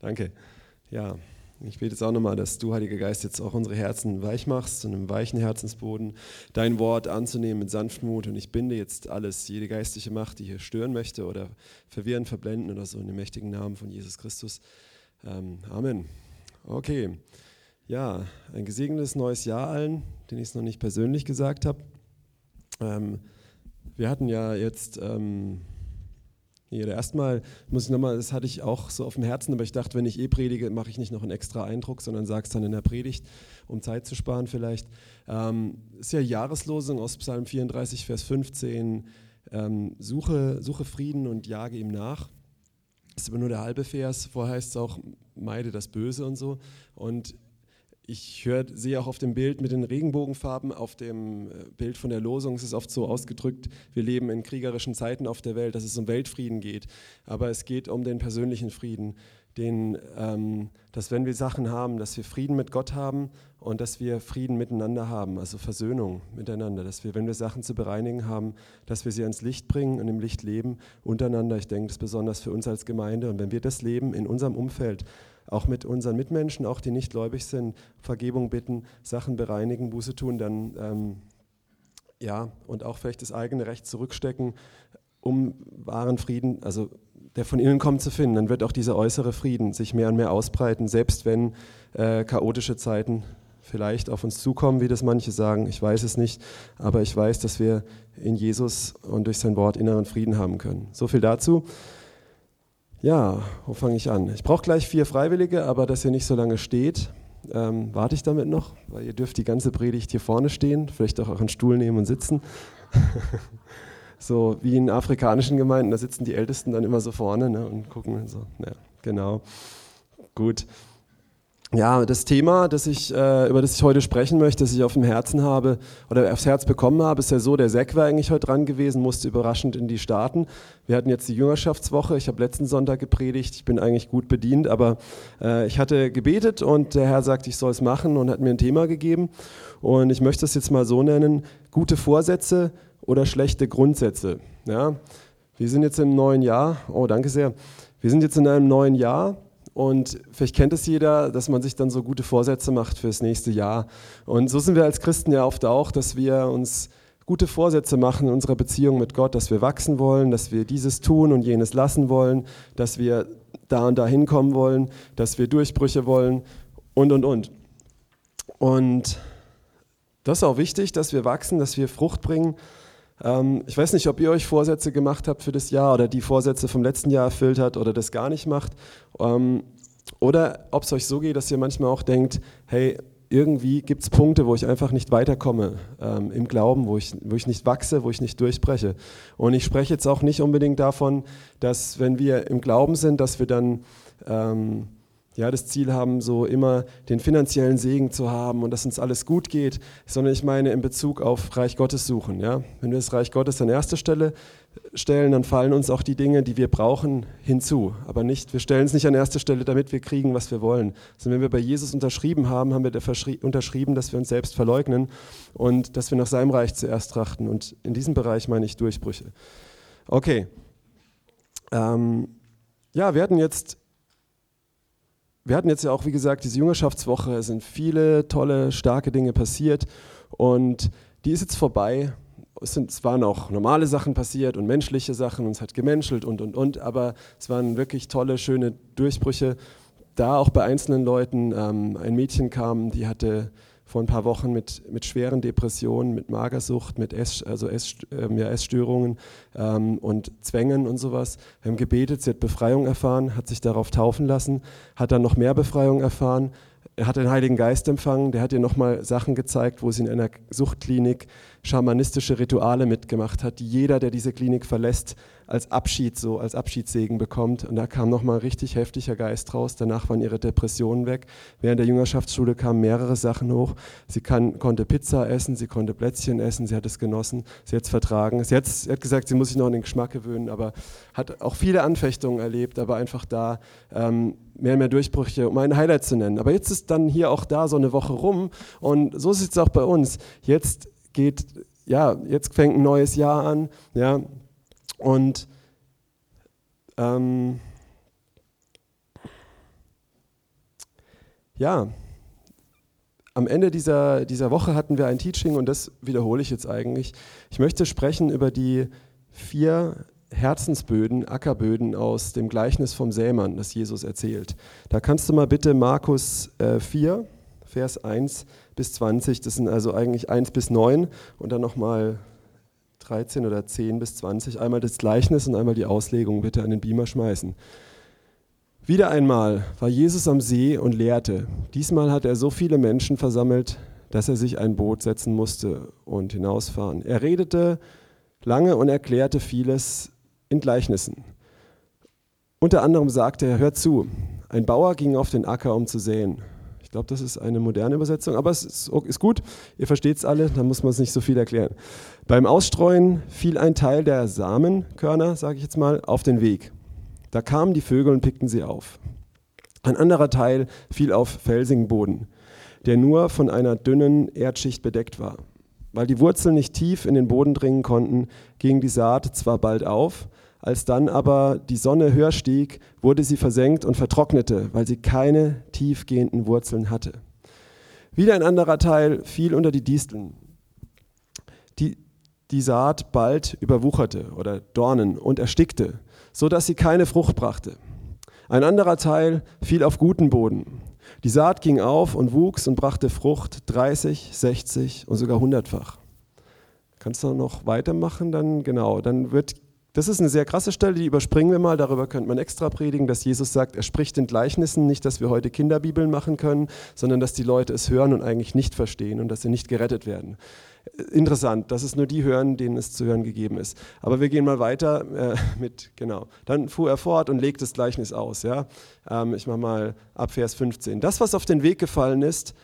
Danke. Ja, ich bete jetzt auch nochmal, dass du, Heiliger Geist, jetzt auch unsere Herzen weich machst, zu einem weichen Herzensboden, dein Wort anzunehmen mit Sanftmut. Und ich binde jetzt alles, jede geistliche Macht, die hier stören möchte oder verwirren, verblenden oder so, in dem mächtigen Namen von Jesus Christus. Ähm, Amen. Okay. Ja, ein gesegnetes neues Jahr allen, den ich es noch nicht persönlich gesagt habe. Ähm, wir hatten ja jetzt. Ähm, hier, erstmal muss ich nochmal, das hatte ich auch so auf dem Herzen, aber ich dachte, wenn ich eh predige, mache ich nicht noch einen extra Eindruck, sondern sage es dann in der Predigt, um Zeit zu sparen vielleicht. Ähm, ist ja Jahreslosung aus Psalm 34, Vers 15. Ähm, suche, suche Frieden und jage ihm nach. Das ist aber nur der halbe Vers. Vorher heißt es auch, meide das Böse und so. Und ich hör, sehe auch auf dem Bild mit den Regenbogenfarben, auf dem äh, Bild von der Losung, es ist oft so ausgedrückt, wir leben in kriegerischen Zeiten auf der Welt, dass es um Weltfrieden geht. Aber es geht um den persönlichen Frieden, den, ähm, dass wenn wir Sachen haben, dass wir Frieden mit Gott haben und dass wir Frieden miteinander haben, also Versöhnung miteinander, dass wir, wenn wir Sachen zu bereinigen haben, dass wir sie ans Licht bringen und im Licht leben untereinander. Ich denke, das ist besonders für uns als Gemeinde. Und wenn wir das leben in unserem Umfeld, auch mit unseren Mitmenschen, auch die nicht gläubig sind, Vergebung bitten, Sachen bereinigen, Buße tun, dann ähm, ja, und auch vielleicht das eigene Recht zurückstecken, um wahren Frieden, also der von innen kommt, zu finden. Dann wird auch dieser äußere Frieden sich mehr und mehr ausbreiten, selbst wenn äh, chaotische Zeiten vielleicht auf uns zukommen, wie das manche sagen. Ich weiß es nicht, aber ich weiß, dass wir in Jesus und durch sein Wort inneren Frieden haben können. So viel dazu. Ja, wo fange ich an? Ich brauche gleich vier Freiwillige, aber dass ihr nicht so lange steht, ähm, warte ich damit noch, weil ihr dürft die ganze Predigt hier vorne stehen, vielleicht auch euren Stuhl nehmen und sitzen. so wie in afrikanischen Gemeinden, da sitzen die Ältesten dann immer so vorne ne, und gucken so. Ja, genau. Gut. Ja, das Thema, das ich, äh, über das ich heute sprechen möchte, das ich auf dem Herzen habe oder aufs Herz bekommen habe, ist ja so, der Zack war eigentlich heute dran gewesen, musste überraschend in die Staaten. Wir hatten jetzt die Jüngerschaftswoche, ich habe letzten Sonntag gepredigt, ich bin eigentlich gut bedient, aber äh, ich hatte gebetet und der Herr sagte, ich soll es machen und hat mir ein Thema gegeben. Und ich möchte es jetzt mal so nennen, gute Vorsätze oder schlechte Grundsätze. Ja? Wir sind jetzt im neuen Jahr, oh danke sehr, wir sind jetzt in einem neuen Jahr und vielleicht kennt es jeder, dass man sich dann so gute Vorsätze macht fürs nächste Jahr. Und so sind wir als Christen ja oft auch, dass wir uns gute Vorsätze machen in unserer Beziehung mit Gott, dass wir wachsen wollen, dass wir dieses tun und jenes lassen wollen, dass wir da und da hinkommen wollen, dass wir Durchbrüche wollen und, und, und. Und das ist auch wichtig, dass wir wachsen, dass wir Frucht bringen. Ähm, ich weiß nicht, ob ihr euch Vorsätze gemacht habt für das Jahr oder die Vorsätze vom letzten Jahr erfüllt habt oder das gar nicht macht. Ähm, oder ob es euch so geht, dass ihr manchmal auch denkt, hey, irgendwie gibt es Punkte, wo ich einfach nicht weiterkomme ähm, im Glauben, wo ich, wo ich nicht wachse, wo ich nicht durchbreche. Und ich spreche jetzt auch nicht unbedingt davon, dass wenn wir im Glauben sind, dass wir dann ähm, ja, das Ziel haben, so immer den finanziellen Segen zu haben und dass uns alles gut geht, sondern ich meine in Bezug auf Reich Gottes suchen. Ja? Wenn wir das Reich Gottes an erste Stelle stellen, dann fallen uns auch die Dinge, die wir brauchen, hinzu. Aber nicht, wir stellen es nicht an erste Stelle, damit wir kriegen, was wir wollen. Sondern wenn wir bei Jesus unterschrieben haben, haben wir unterschrieben, dass wir uns selbst verleugnen und dass wir nach seinem Reich zuerst trachten. Und in diesem Bereich meine ich Durchbrüche. Okay. Ähm, ja, wir hatten jetzt wir hatten jetzt ja auch, wie gesagt, diese Jüngerschaftswoche, es sind viele tolle, starke Dinge passiert. Und die ist jetzt vorbei. Es, sind, es waren auch normale Sachen passiert und menschliche Sachen. Und es hat gemenschelt und, und, und, aber es waren wirklich tolle, schöne Durchbrüche. Da auch bei einzelnen Leuten, ähm, ein Mädchen kam, die hatte vor ein paar Wochen mit, mit schweren Depressionen, mit Magersucht, mit Ess, also Ess, ähm, ja, Essstörungen ähm, und Zwängen und sowas. Wir haben gebetet, sie hat Befreiung erfahren, hat sich darauf taufen lassen, hat dann noch mehr Befreiung erfahren. Er hat den Heiligen Geist empfangen, der hat ihr nochmal Sachen gezeigt, wo sie in einer Suchtklinik schamanistische Rituale mitgemacht hat, die jeder, der diese Klinik verlässt, als Abschied, so als Abschiedssegen bekommt. Und da kam nochmal richtig heftiger Geist raus. Danach waren ihre Depressionen weg. Während der Jüngerschaftsschule kamen mehrere Sachen hoch. Sie kann, konnte Pizza essen, sie konnte Plätzchen essen, sie hat es genossen, sie hat es vertragen. Sie, sie hat gesagt, sie muss sich noch an den Geschmack gewöhnen, aber hat auch viele Anfechtungen erlebt, aber einfach da ähm, mehr und mehr Durchbrüche, um ein Highlight zu nennen. Aber jetzt ist dann hier auch da so eine Woche rum und so ist es auch bei uns. Jetzt geht, ja, jetzt fängt ein neues Jahr an, ja, und ähm, ja, am Ende dieser, dieser Woche hatten wir ein Teaching und das wiederhole ich jetzt eigentlich. Ich möchte sprechen über die vier Herzensböden, Ackerböden aus dem Gleichnis vom Sämann, das Jesus erzählt. Da kannst du mal bitte Markus äh, 4, Vers 1 bis 20, das sind also eigentlich 1 bis 9 und dann nochmal 13 oder 10 bis 20. Einmal das Gleichnis und einmal die Auslegung bitte an den Beamer schmeißen. Wieder einmal war Jesus am See und lehrte. Diesmal hat er so viele Menschen versammelt, dass er sich ein Boot setzen musste und hinausfahren. Er redete lange und erklärte vieles in Gleichnissen. Unter anderem sagte er, hört zu, ein Bauer ging auf den Acker, um zu säen. Ich glaube, das ist eine moderne Übersetzung, aber es ist, ist gut, ihr versteht es alle, da muss man es nicht so viel erklären. Beim Ausstreuen fiel ein Teil der Samenkörner, sage ich jetzt mal, auf den Weg. Da kamen die Vögel und pickten sie auf. Ein anderer Teil fiel auf felsigen Boden, der nur von einer dünnen Erdschicht bedeckt war. Weil die Wurzeln nicht tief in den Boden dringen konnten, ging die Saat zwar bald auf, als dann aber die Sonne höher stieg, wurde sie versenkt und vertrocknete, weil sie keine tiefgehenden Wurzeln hatte. Wieder ein anderer Teil fiel unter die Disteln, die die Saat bald überwucherte oder Dornen und erstickte so dass sie keine Frucht brachte. Ein anderer Teil fiel auf guten Boden. Die Saat ging auf und wuchs und brachte Frucht 30, 60 und sogar hundertfach. Kannst du noch weitermachen? Dann genau, dann wird das ist eine sehr krasse Stelle, die überspringen wir mal. Darüber könnte man extra predigen, dass Jesus sagt, er spricht in Gleichnissen, nicht, dass wir heute Kinderbibeln machen können, sondern dass die Leute es hören und eigentlich nicht verstehen und dass sie nicht gerettet werden interessant, dass es nur die hören, denen es zu hören gegeben ist. Aber wir gehen mal weiter äh, mit, genau. Dann fuhr er fort und legte das Gleichnis aus. Ja? Ähm, ich mache mal ab Vers 15. Das, was auf den Weg gefallen ist,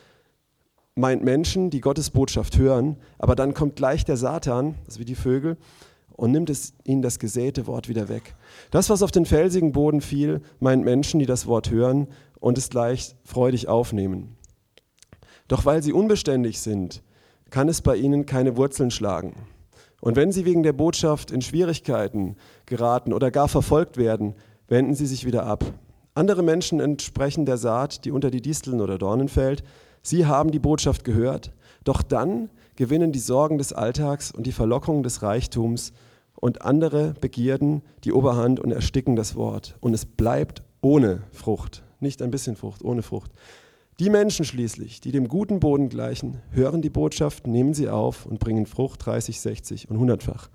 meint Menschen, die Gottes Botschaft hören, aber dann kommt gleich der Satan, das ist wie die Vögel, und nimmt es, ihnen das gesäte Wort wieder weg. Das, was auf den felsigen Boden fiel, meint Menschen, die das Wort hören und es gleich freudig aufnehmen. Doch weil sie unbeständig sind, kann es bei ihnen keine Wurzeln schlagen. Und wenn sie wegen der Botschaft in Schwierigkeiten geraten oder gar verfolgt werden, wenden sie sich wieder ab. Andere Menschen entsprechen der Saat, die unter die Disteln oder Dornen fällt. Sie haben die Botschaft gehört, doch dann gewinnen die Sorgen des Alltags und die Verlockungen des Reichtums und andere Begierden die Oberhand und ersticken das Wort. Und es bleibt ohne Frucht, nicht ein bisschen Frucht, ohne Frucht. Die Menschen schließlich, die dem guten Boden gleichen, hören die Botschaft, nehmen sie auf und bringen Frucht 30, 60 und 100-fach.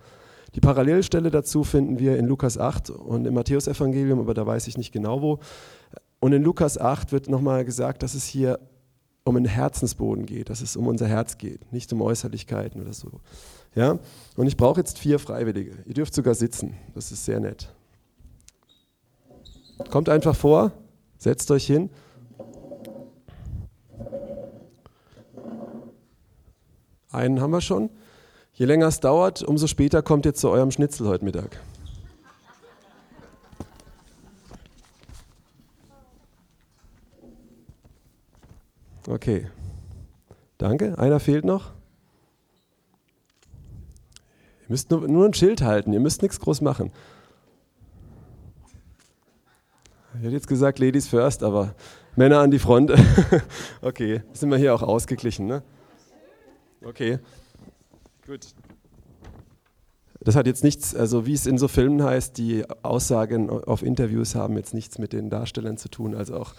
Die Parallelstelle dazu finden wir in Lukas 8 und im Matthäusevangelium, aber da weiß ich nicht genau wo. Und in Lukas 8 wird nochmal gesagt, dass es hier um einen Herzensboden geht, dass es um unser Herz geht, nicht um Äußerlichkeiten oder so. Ja? Und ich brauche jetzt vier Freiwillige. Ihr dürft sogar sitzen, das ist sehr nett. Kommt einfach vor, setzt euch hin. Einen haben wir schon. Je länger es dauert, umso später kommt ihr zu eurem Schnitzel heute Mittag. Okay. Danke. Einer fehlt noch. Ihr müsst nur, nur ein Schild halten, ihr müsst nichts groß machen. Ich hätte jetzt gesagt Ladies first, aber Männer an die Front. okay, sind wir hier auch ausgeglichen, ne? Okay, gut. Das hat jetzt nichts, also wie es in so Filmen heißt, die Aussagen auf Interviews haben jetzt nichts mit den Darstellern zu tun. Also auch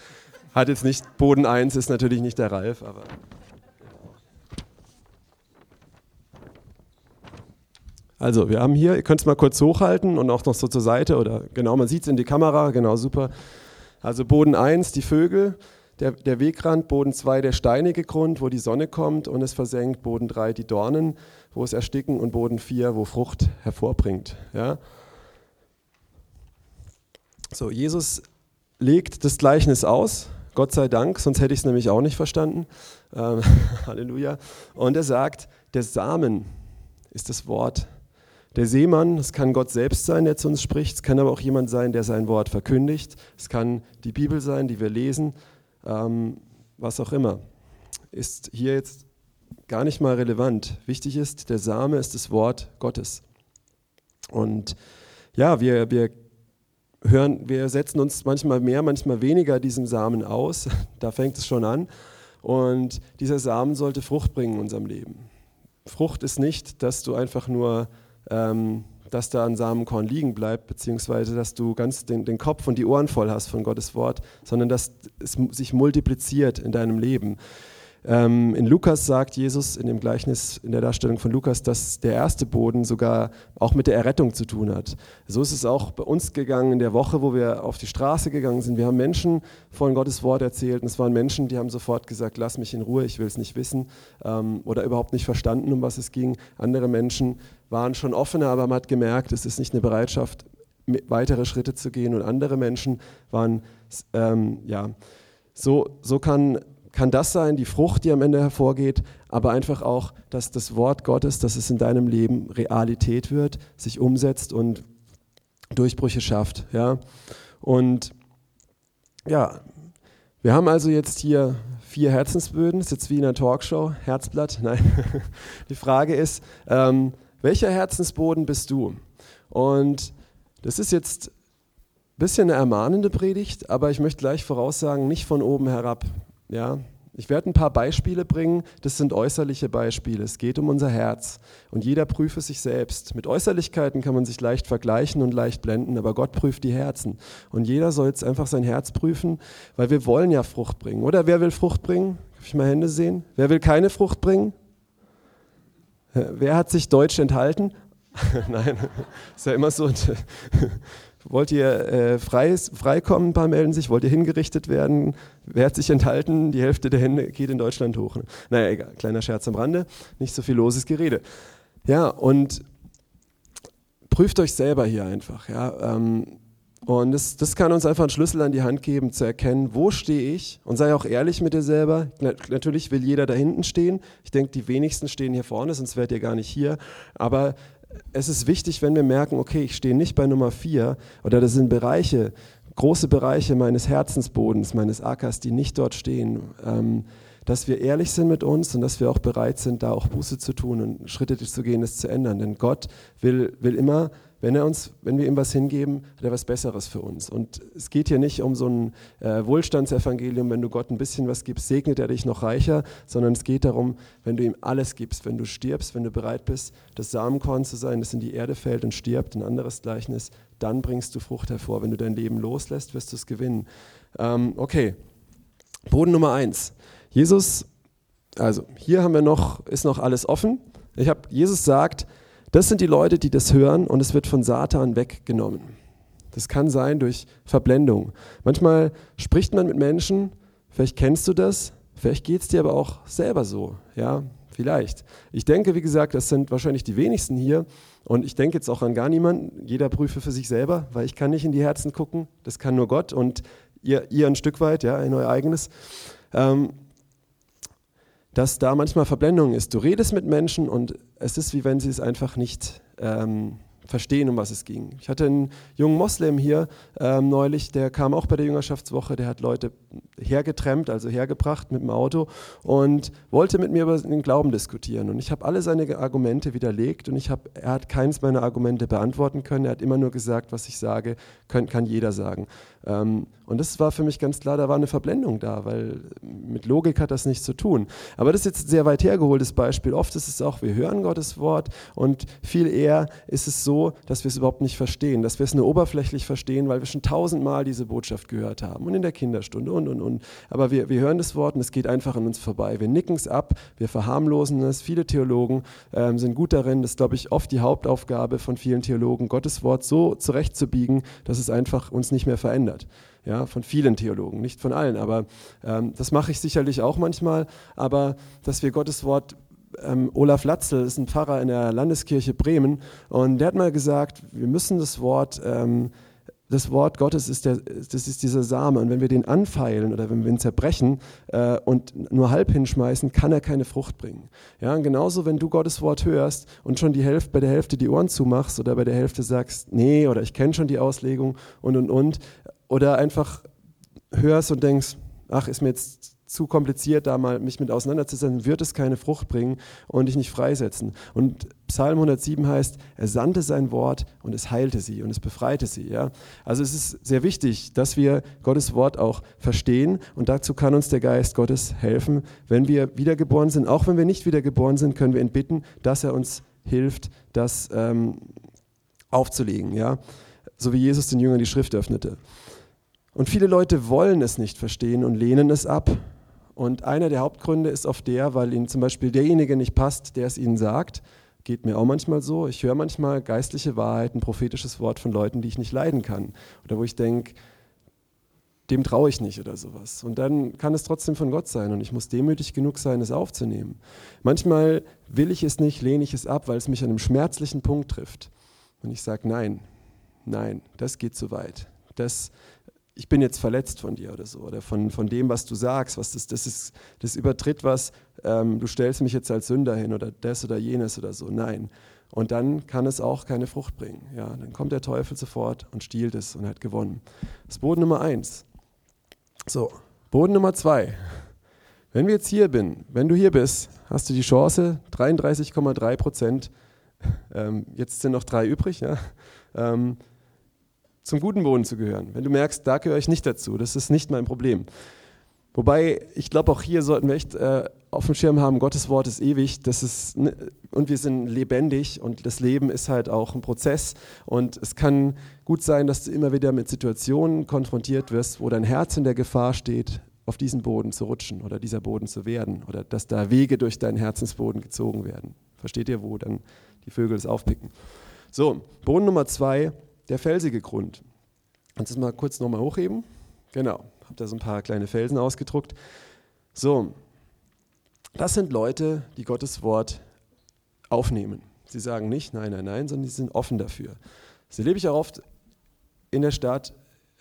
hat jetzt nicht Boden 1 ist natürlich nicht der Ralf, aber. Also, wir haben hier, ihr könnt es mal kurz hochhalten und auch noch so zur Seite oder genau, man sieht es in die Kamera, genau super. Also Boden 1, die Vögel, der, der Wegrand, Boden 2 der steinige Grund, wo die Sonne kommt und es versenkt, Boden 3 die Dornen, wo es ersticken und Boden 4, wo Frucht hervorbringt. Ja? So, Jesus legt das Gleichnis aus, Gott sei Dank, sonst hätte ich es nämlich auch nicht verstanden. Ähm, Halleluja. Und er sagt, der Samen ist das Wort. Der Seemann, es kann Gott selbst sein, der zu uns spricht, es kann aber auch jemand sein, der sein Wort verkündigt, es kann die Bibel sein, die wir lesen, ähm, was auch immer, ist hier jetzt gar nicht mal relevant. Wichtig ist, der Same ist das Wort Gottes. Und ja, wir, wir hören, wir setzen uns manchmal mehr, manchmal weniger diesem Samen aus. Da fängt es schon an. Und dieser Samen sollte Frucht bringen in unserem Leben. Frucht ist nicht, dass du einfach nur, ähm, dass da ein Samenkorn liegen bleibt, beziehungsweise dass du ganz den, den Kopf und die Ohren voll hast von Gottes Wort, sondern dass es sich multipliziert in deinem Leben. Ähm, in Lukas sagt Jesus in dem Gleichnis, in der Darstellung von Lukas, dass der erste Boden sogar auch mit der Errettung zu tun hat. So ist es auch bei uns gegangen in der Woche, wo wir auf die Straße gegangen sind. Wir haben Menschen von Gottes Wort erzählt und es waren Menschen, die haben sofort gesagt, lass mich in Ruhe, ich will es nicht wissen ähm, oder überhaupt nicht verstanden, um was es ging. Andere Menschen waren schon offener, aber man hat gemerkt, es ist nicht eine Bereitschaft, weitere Schritte zu gehen und andere Menschen waren, ähm, ja, so, so kann kann das sein, die Frucht, die am Ende hervorgeht, aber einfach auch, dass das Wort Gottes, dass es in deinem Leben Realität wird, sich umsetzt und Durchbrüche schafft. Ja? Und ja, wir haben also jetzt hier vier Herzensböden, ist jetzt wie in einer Talkshow, Herzblatt. Nein, die Frage ist, ähm, welcher Herzensboden bist du? Und das ist jetzt ein bisschen eine ermahnende Predigt, aber ich möchte gleich voraussagen, nicht von oben herab. Ja, ich werde ein paar Beispiele bringen, das sind äußerliche Beispiele. Es geht um unser Herz und jeder prüfe sich selbst. Mit Äußerlichkeiten kann man sich leicht vergleichen und leicht blenden, aber Gott prüft die Herzen. Und jeder soll jetzt einfach sein Herz prüfen, weil wir wollen ja Frucht bringen. Oder wer will Frucht bringen? Darf ich mal Hände sehen? Wer will keine Frucht bringen? Wer hat sich Deutsch enthalten? Nein, ist ja immer so. Wollt ihr äh, frei, freikommen? Ein paar melden sich. Wollt ihr hingerichtet werden? Wer hat sich enthalten? Die Hälfte der Hände geht in Deutschland hoch. Ne? Naja, egal. Kleiner Scherz am Rande. Nicht so viel loses Gerede. Ja, und prüft euch selber hier einfach. Ja, ähm, und das, das kann uns einfach einen Schlüssel an die Hand geben, zu erkennen, wo stehe ich und sei auch ehrlich mit dir selber. Natürlich will jeder da hinten stehen. Ich denke, die wenigsten stehen hier vorne, sonst wärt ihr gar nicht hier. Aber es ist wichtig, wenn wir merken, okay, ich stehe nicht bei Nummer vier oder das sind Bereiche, große Bereiche meines Herzensbodens, meines Ackers, die nicht dort stehen, ähm, dass wir ehrlich sind mit uns und dass wir auch bereit sind, da auch Buße zu tun und Schritte zu gehen, es zu ändern. Denn Gott will, will immer wenn, er uns, wenn wir ihm was hingeben, hat er was Besseres für uns. Und es geht hier nicht um so ein äh, Wohlstandsevangelium, wenn du Gott ein bisschen was gibst, segnet er dich noch reicher, sondern es geht darum, wenn du ihm alles gibst, wenn du stirbst, wenn du bereit bist, das Samenkorn zu sein, das in die Erde fällt und stirbt, ein anderes Gleichnis, dann bringst du Frucht hervor. Wenn du dein Leben loslässt, wirst du es gewinnen. Ähm, okay, Boden Nummer eins. Jesus, also hier haben wir noch, ist noch alles offen. Ich habe, Jesus sagt, das sind die Leute, die das hören und es wird von Satan weggenommen. Das kann sein durch Verblendung. Manchmal spricht man mit Menschen, vielleicht kennst du das, vielleicht geht es dir aber auch selber so. Ja, vielleicht. Ich denke, wie gesagt, das sind wahrscheinlich die wenigsten hier und ich denke jetzt auch an gar niemanden. Jeder prüfe für sich selber, weil ich kann nicht in die Herzen gucken. Das kann nur Gott und ihr, ihr ein Stück weit, ja, in euer eigenes. Ähm, dass da manchmal Verblendung ist. Du redest mit Menschen und es ist wie wenn sie es einfach nicht ähm, verstehen, um was es ging. Ich hatte einen jungen Moslem hier ähm, neulich, der kam auch bei der Jüngerschaftswoche, der hat Leute hergetrennt, also hergebracht mit dem Auto und wollte mit mir über den Glauben diskutieren. Und ich habe alle seine Argumente widerlegt und ich hab, er hat keins meiner Argumente beantworten können. Er hat immer nur gesagt, was ich sage, kann, kann jeder sagen. Ähm, und das war für mich ganz klar, da war eine Verblendung da, weil mit Logik hat das nichts zu tun. Aber das ist jetzt ein sehr weit hergeholtes Beispiel. Oft ist es auch, wir hören Gottes Wort und viel eher ist es so, dass wir es überhaupt nicht verstehen, dass wir es nur oberflächlich verstehen, weil wir schon tausendmal diese Botschaft gehört haben und in der Kinderstunde und, und, und. Aber wir, wir hören das Wort und es geht einfach an uns vorbei. Wir nicken es ab, wir verharmlosen es. Viele Theologen ähm, sind gut darin, das ist, glaube ich, oft die Hauptaufgabe von vielen Theologen, Gottes Wort so zurechtzubiegen, dass es einfach uns nicht mehr verändert ja, von vielen Theologen, nicht von allen, aber ähm, das mache ich sicherlich auch manchmal, aber dass wir Gottes Wort ähm, Olaf Latzel ist ein Pfarrer in der Landeskirche Bremen und der hat mal gesagt, wir müssen das Wort, ähm, das Wort Gottes ist, der, das ist dieser Same und wenn wir den anfeilen oder wenn wir ihn zerbrechen äh, und nur halb hinschmeißen, kann er keine Frucht bringen. Ja, und genauso, wenn du Gottes Wort hörst und schon die Hälfte, bei der Hälfte die Ohren zumachst oder bei der Hälfte sagst, nee, oder ich kenne schon die Auslegung und und und, oder einfach hörst und denkst, ach, ist mir jetzt zu kompliziert, da mal mich mit auseinanderzusetzen, wird es keine Frucht bringen und dich nicht freisetzen. Und Psalm 107 heißt, er sandte sein Wort und es heilte sie und es befreite sie. Ja? Also es ist sehr wichtig, dass wir Gottes Wort auch verstehen und dazu kann uns der Geist Gottes helfen. Wenn wir wiedergeboren sind, auch wenn wir nicht wiedergeboren sind, können wir ihn bitten, dass er uns hilft, das ähm, aufzulegen. Ja? So wie Jesus den Jüngern die Schrift öffnete. Und viele Leute wollen es nicht verstehen und lehnen es ab. Und einer der Hauptgründe ist oft der, weil ihnen zum Beispiel derjenige nicht passt, der es ihnen sagt. Geht mir auch manchmal so. Ich höre manchmal geistliche Wahrheit, ein prophetisches Wort von Leuten, die ich nicht leiden kann. Oder wo ich denke, dem traue ich nicht oder sowas. Und dann kann es trotzdem von Gott sein und ich muss demütig genug sein, es aufzunehmen. Manchmal will ich es nicht, lehne ich es ab, weil es mich an einem schmerzlichen Punkt trifft. Und ich sage, nein, nein, das geht zu weit. Das, ich bin jetzt verletzt von dir oder so, oder von, von dem, was du sagst, was das, das, ist, das übertritt was, ähm, du stellst mich jetzt als Sünder hin oder das oder jenes oder so. Nein. Und dann kann es auch keine Frucht bringen. Ja, dann kommt der Teufel sofort und stiehlt es und hat gewonnen. Das ist Boden Nummer eins. So, Boden Nummer zwei. Wenn wir jetzt hier bin, wenn du hier bist, hast du die Chance, 33,3 Prozent, ähm, jetzt sind noch drei übrig, ja, ähm, zum guten Boden zu gehören. Wenn du merkst, da gehöre ich nicht dazu, das ist nicht mein Problem. Wobei, ich glaube, auch hier sollten wir echt äh, auf dem Schirm haben, Gottes Wort ist ewig das ist, und wir sind lebendig und das Leben ist halt auch ein Prozess. Und es kann gut sein, dass du immer wieder mit Situationen konfrontiert wirst, wo dein Herz in der Gefahr steht, auf diesen Boden zu rutschen oder dieser Boden zu werden oder dass da Wege durch deinen Herzensboden gezogen werden. Versteht ihr, wo dann die Vögel es aufpicken? So, Boden Nummer zwei der felsige Grund. Kannst du es mal kurz nochmal hochheben? Genau, habe da so ein paar kleine Felsen ausgedruckt. So, das sind Leute, die Gottes Wort aufnehmen. Sie sagen nicht nein, nein, nein, sondern sie sind offen dafür. Das erlebe ich auch oft in der Stadt,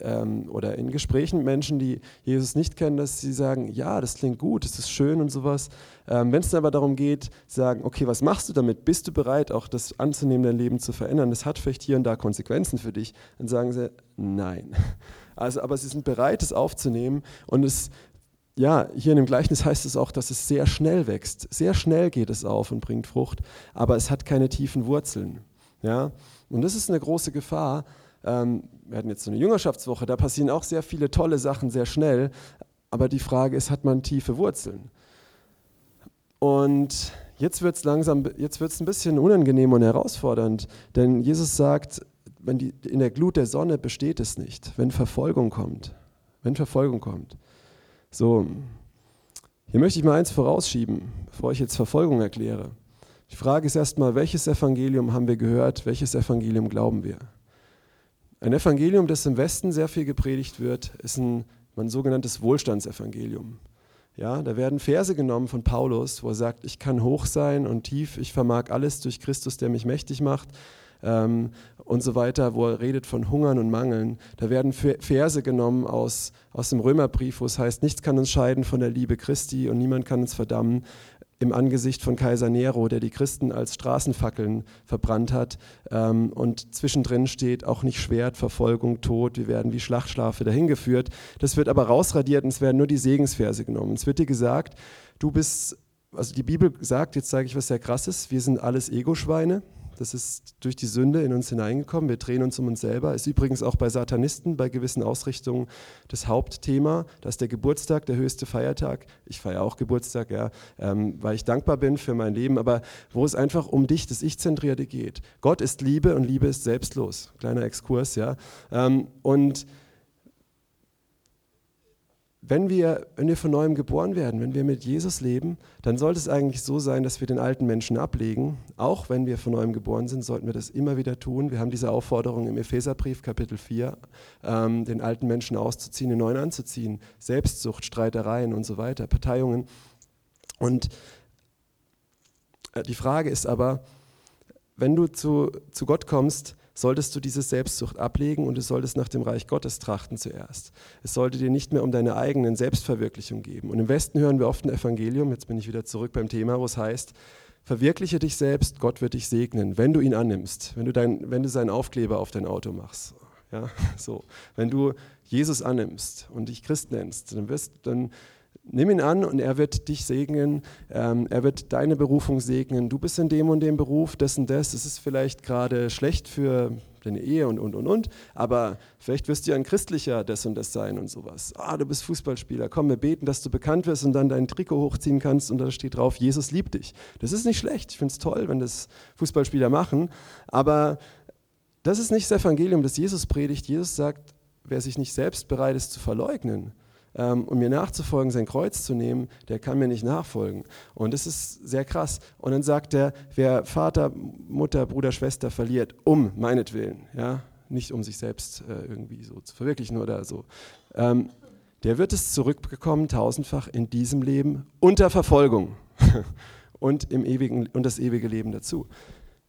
ähm, oder in Gesprächen mit Menschen, die Jesus nicht kennen, dass sie sagen, ja, das klingt gut, das ist schön und sowas. Ähm, Wenn es dann aber darum geht, sagen, okay, was machst du damit? Bist du bereit, auch das anzunehmen, dein Leben zu verändern? Das hat vielleicht hier und da Konsequenzen für dich. Dann sagen sie, nein. Also, aber sie sind bereit, es aufzunehmen und es ja, hier in dem Gleichnis heißt es auch, dass es sehr schnell wächst. Sehr schnell geht es auf und bringt Frucht, aber es hat keine tiefen Wurzeln. Ja? Und das ist eine große Gefahr, ähm, wir hatten jetzt so eine Jüngerschaftswoche, da passieren auch sehr viele tolle Sachen sehr schnell, aber die Frage ist, hat man tiefe Wurzeln? Und jetzt wird es langsam, jetzt wird es ein bisschen unangenehm und herausfordernd, denn Jesus sagt, wenn die, in der Glut der Sonne besteht es nicht, wenn Verfolgung kommt. Wenn Verfolgung kommt. So, hier möchte ich mal eins vorausschieben, bevor ich jetzt Verfolgung erkläre. Die Frage ist erstmal, welches Evangelium haben wir gehört, welches Evangelium glauben wir? Ein Evangelium, das im Westen sehr viel gepredigt wird, ist ein, ein sogenanntes Wohlstandsevangelium. Ja, da werden Verse genommen von Paulus, wo er sagt, ich kann hoch sein und tief, ich vermag alles durch Christus, der mich mächtig macht ähm, und so weiter, wo er redet von Hungern und Mangeln. Da werden Verse genommen aus, aus dem Römerbrief, wo es heißt, nichts kann uns scheiden von der Liebe Christi und niemand kann uns verdammen im Angesicht von Kaiser Nero, der die Christen als Straßenfackeln verbrannt hat. Ähm, und zwischendrin steht auch nicht Schwert, Verfolgung, Tod, wir werden wie Schlachtschlafe dahingeführt. Das wird aber rausradiert und es werden nur die Segensverse genommen. Es wird dir gesagt, du bist, also die Bibel sagt, jetzt sage ich was sehr krasses, wir sind alles Ego-Schweine. Das ist durch die Sünde in uns hineingekommen. Wir drehen uns um uns selber. Ist übrigens auch bei Satanisten, bei gewissen Ausrichtungen das Hauptthema. Das ist der Geburtstag, der höchste Feiertag. Ich feiere auch Geburtstag, ja, ähm, weil ich dankbar bin für mein Leben. Aber wo es einfach um dich, das Ich-Zentrierte geht. Gott ist Liebe und Liebe ist selbstlos. Kleiner Exkurs, ja. Ähm, und wenn wir, wenn wir von neuem geboren werden, wenn wir mit Jesus leben, dann sollte es eigentlich so sein, dass wir den alten Menschen ablegen. Auch wenn wir von neuem geboren sind, sollten wir das immer wieder tun. Wir haben diese Aufforderung im Epheserbrief, Kapitel 4, ähm, den alten Menschen auszuziehen, den neuen anzuziehen. Selbstsucht, Streitereien und so weiter, Parteiungen. Und äh, die Frage ist aber, wenn du zu, zu Gott kommst, solltest du diese Selbstsucht ablegen und du solltest nach dem Reich Gottes trachten zuerst. Es sollte dir nicht mehr um deine eigenen Selbstverwirklichung geben. Und im Westen hören wir oft ein Evangelium, jetzt bin ich wieder zurück beim Thema, wo es heißt, verwirkliche dich selbst, Gott wird dich segnen, wenn du ihn annimmst, wenn du, dein, wenn du seinen Aufkleber auf dein Auto machst. Ja, so. Wenn du Jesus annimmst und dich Christ nennst, dann, wirst, dann Nimm ihn an und er wird dich segnen, ähm, er wird deine Berufung segnen. Du bist in dem und dem Beruf, und das. Es ist vielleicht gerade schlecht für deine Ehe und, und, und, und, aber vielleicht wirst du ja ein christlicher das und das sein und sowas. Ah, du bist Fußballspieler, komm, wir beten, dass du bekannt wirst und dann dein Trikot hochziehen kannst und da steht drauf, Jesus liebt dich. Das ist nicht schlecht, ich finde es toll, wenn das Fußballspieler machen, aber das ist nicht das Evangelium, das Jesus predigt. Jesus sagt, wer sich nicht selbst bereit ist zu verleugnen, ähm, um mir nachzufolgen, sein Kreuz zu nehmen, der kann mir nicht nachfolgen. Und das ist sehr krass. Und dann sagt er, wer Vater, Mutter, Bruder, Schwester verliert, um meinetwillen, ja, nicht um sich selbst äh, irgendwie so zu verwirklichen oder so, ähm, der wird es zurückbekommen, tausendfach in diesem Leben unter Verfolgung und, im ewigen, und das ewige Leben dazu.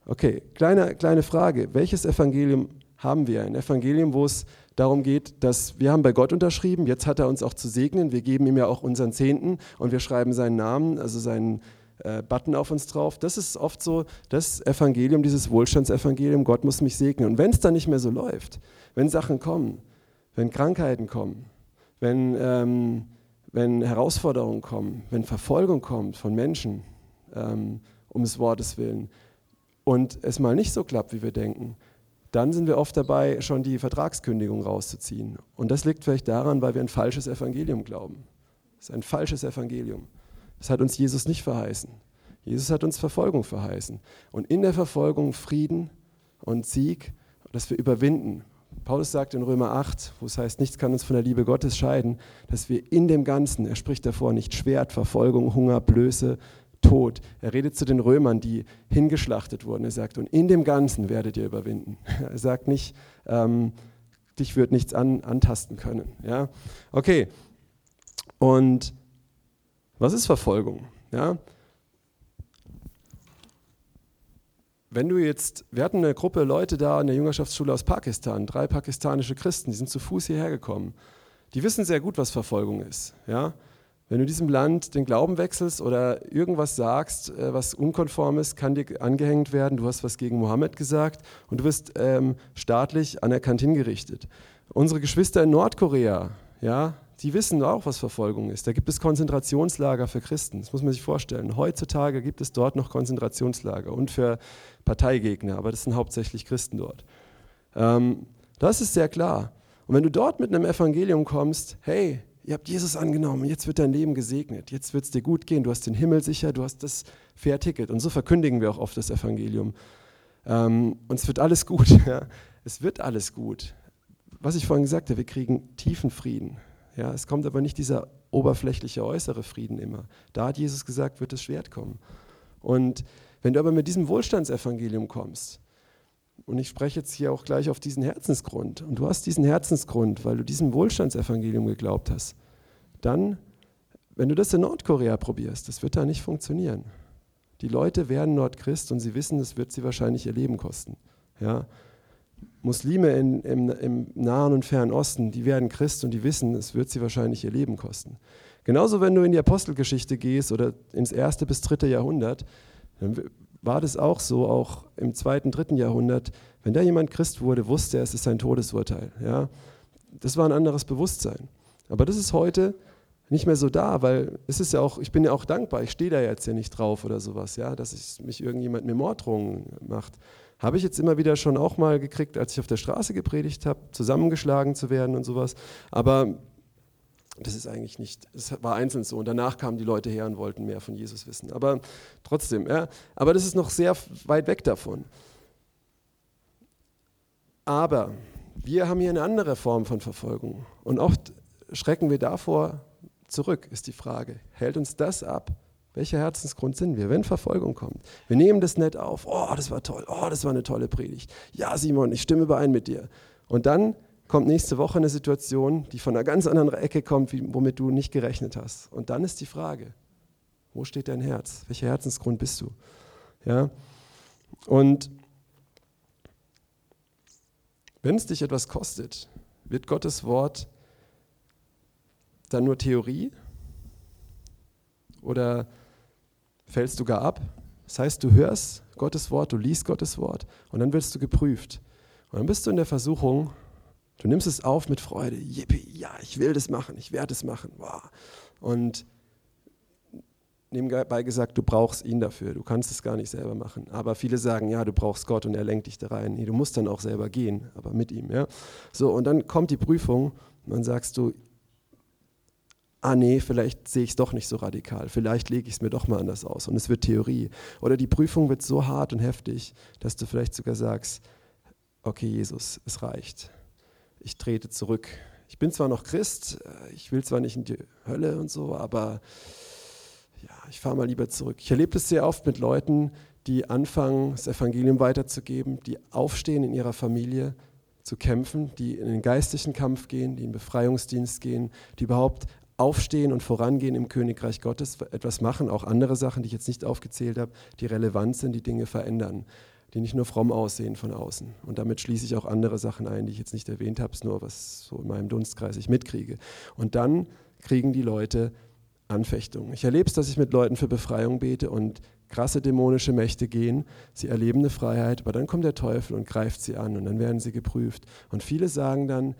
Okay, kleine, kleine Frage. Welches Evangelium haben wir? Ein Evangelium, wo es darum geht, dass wir haben bei Gott unterschrieben, jetzt hat er uns auch zu segnen, wir geben ihm ja auch unseren Zehnten und wir schreiben seinen Namen, also seinen äh, Button auf uns drauf. Das ist oft so das Evangelium, dieses Wohlstandsevangelium, Gott muss mich segnen. Und wenn es dann nicht mehr so läuft, wenn Sachen kommen, wenn Krankheiten kommen, wenn, ähm, wenn Herausforderungen kommen, wenn Verfolgung kommt von Menschen, ähm, um des Wortes willen, und es mal nicht so klappt, wie wir denken, dann sind wir oft dabei, schon die Vertragskündigung rauszuziehen. Und das liegt vielleicht daran, weil wir ein falsches Evangelium glauben. Das ist ein falsches Evangelium. Das hat uns Jesus nicht verheißen. Jesus hat uns Verfolgung verheißen. Und in der Verfolgung Frieden und Sieg, dass wir überwinden. Paulus sagt in Römer 8, wo es heißt, nichts kann uns von der Liebe Gottes scheiden, dass wir in dem Ganzen, er spricht davor, nicht Schwert, Verfolgung, Hunger, Blöße, Tod. Er redet zu den Römern, die hingeschlachtet wurden. Er sagt, und in dem Ganzen werdet ihr überwinden. Er sagt nicht, ähm, dich wird nichts an, antasten können. Ja? Okay, und was ist Verfolgung? Ja? Wenn du jetzt, wir hatten eine Gruppe Leute da in der Jüngerschaftsschule aus Pakistan, drei pakistanische Christen, die sind zu Fuß hierher gekommen. Die wissen sehr gut, was Verfolgung ist. Ja? Wenn du diesem Land den Glauben wechselst oder irgendwas sagst, äh, was unkonform ist, kann dir angehängt werden. Du hast was gegen Mohammed gesagt und du wirst ähm, staatlich anerkannt hingerichtet. Unsere Geschwister in Nordkorea, ja, die wissen auch, was Verfolgung ist. Da gibt es Konzentrationslager für Christen. Das muss man sich vorstellen. Heutzutage gibt es dort noch Konzentrationslager und für Parteigegner, aber das sind hauptsächlich Christen dort. Ähm, das ist sehr klar. Und wenn du dort mit einem Evangelium kommst, hey, Ihr habt Jesus angenommen, jetzt wird dein Leben gesegnet, jetzt wird es dir gut gehen, du hast den Himmel sicher, du hast das Fair-Ticket. Und so verkündigen wir auch oft das Evangelium. Ähm, und es wird alles gut. Ja? Es wird alles gut. Was ich vorhin gesagt habe, wir kriegen tiefen Frieden. Ja? Es kommt aber nicht dieser oberflächliche äußere Frieden immer. Da hat Jesus gesagt, wird das Schwert kommen. Und wenn du aber mit diesem Wohlstandsevangelium kommst, und ich spreche jetzt hier auch gleich auf diesen Herzensgrund. Und du hast diesen Herzensgrund, weil du diesem Wohlstandsevangelium geglaubt hast. Dann, wenn du das in Nordkorea probierst, das wird da nicht funktionieren. Die Leute werden Nordchrist und sie wissen, es wird sie wahrscheinlich ihr Leben kosten. Ja? Muslime in, im, im Nahen und Fernen Osten, die werden Christ und die wissen, es wird sie wahrscheinlich ihr Leben kosten. Genauso, wenn du in die Apostelgeschichte gehst oder ins erste bis dritte Jahrhundert, dann war das auch so, auch im zweiten, dritten Jahrhundert. Wenn da jemand Christ wurde, wusste er, es ist sein Todesurteil. Ja? Das war ein anderes Bewusstsein. Aber das ist heute nicht mehr so da, weil es ist ja auch, ich bin ja auch dankbar, ich stehe da jetzt ja nicht drauf oder sowas, ja, dass ich, mich irgendjemand mir Morddrohungen macht. Habe ich jetzt immer wieder schon auch mal gekriegt, als ich auf der Straße gepredigt habe, zusammengeschlagen zu werden und sowas. Aber das ist eigentlich nicht, es war einzeln so. Und danach kamen die Leute her und wollten mehr von Jesus wissen. Aber trotzdem, ja, aber das ist noch sehr weit weg davon. Aber wir haben hier eine andere Form von Verfolgung. Und oft schrecken wir davor zurück, ist die Frage. Hält uns das ab? Welcher Herzensgrund sind wir, wenn Verfolgung kommt? Wir nehmen das nett auf. Oh, das war toll. Oh, das war eine tolle Predigt. Ja, Simon, ich stimme überein mit dir. Und dann kommt nächste Woche eine Situation, die von einer ganz anderen Ecke kommt, womit du nicht gerechnet hast. Und dann ist die Frage, wo steht dein Herz? Welcher Herzensgrund bist du? Ja? Und wenn es dich etwas kostet, wird Gottes Wort dann nur Theorie? Oder fällst du gar ab? Das heißt, du hörst Gottes Wort, du liest Gottes Wort und dann wirst du geprüft. Und dann bist du in der Versuchung, Du nimmst es auf mit Freude. Yippie, ja, ich will das machen, ich werde es machen. Wow. Und nebenbei gesagt, du brauchst ihn dafür. Du kannst es gar nicht selber machen. Aber viele sagen, ja, du brauchst Gott und er lenkt dich da rein. Nee, du musst dann auch selber gehen, aber mit ihm. Ja? So, und dann kommt die Prüfung und dann sagst du, ah nee, vielleicht sehe ich es doch nicht so radikal, vielleicht lege ich es mir doch mal anders aus und es wird Theorie. Oder die Prüfung wird so hart und heftig, dass du vielleicht sogar sagst, okay Jesus, es reicht, ich trete zurück. Ich bin zwar noch Christ, äh, ich will zwar nicht in die Hölle und so, aber ja, ich fahre mal lieber zurück. Ich erlebe das sehr oft mit Leuten, die anfangen, das Evangelium weiterzugeben, die aufstehen in ihrer Familie zu kämpfen, die in den geistlichen Kampf gehen, die in den Befreiungsdienst gehen, die überhaupt aufstehen und vorangehen im Königreich Gottes, etwas machen, auch andere Sachen, die ich jetzt nicht aufgezählt habe, die relevant sind, die Dinge verändern, die nicht nur fromm aussehen von außen. Und damit schließe ich auch andere Sachen ein, die ich jetzt nicht erwähnt habe, es nur was so in meinem Dunstkreis ich mitkriege. Und dann kriegen die Leute Anfechtungen. Ich erlebe es, dass ich mit Leuten für Befreiung bete und krasse dämonische Mächte gehen, sie erleben eine Freiheit, aber dann kommt der Teufel und greift sie an und dann werden sie geprüft. Und viele sagen dann,